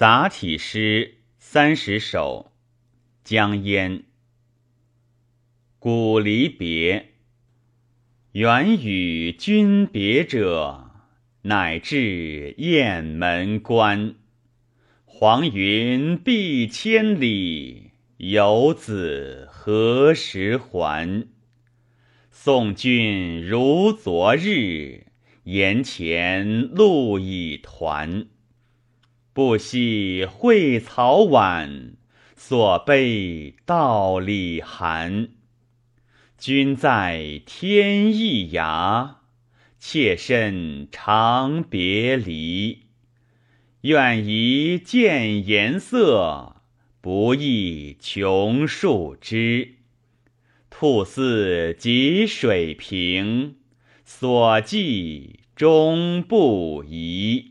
杂体诗三十首，江淹。古离别，愿与君别者，乃至雁门关。黄云蔽千里，游子何时还？送君如昨日，檐前路已团。不惜会草晚，所悲道里寒。君在天一涯，妾身长别离。愿宜见颜色，不亦穷树枝。兔丝及水平，所寄终不移。